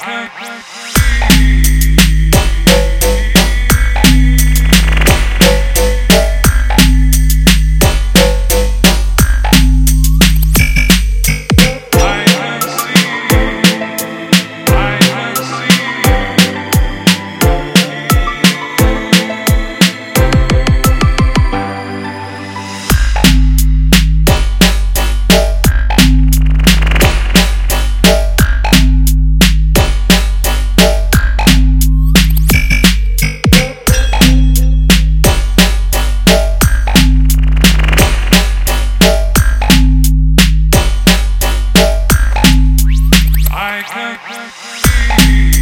time. see.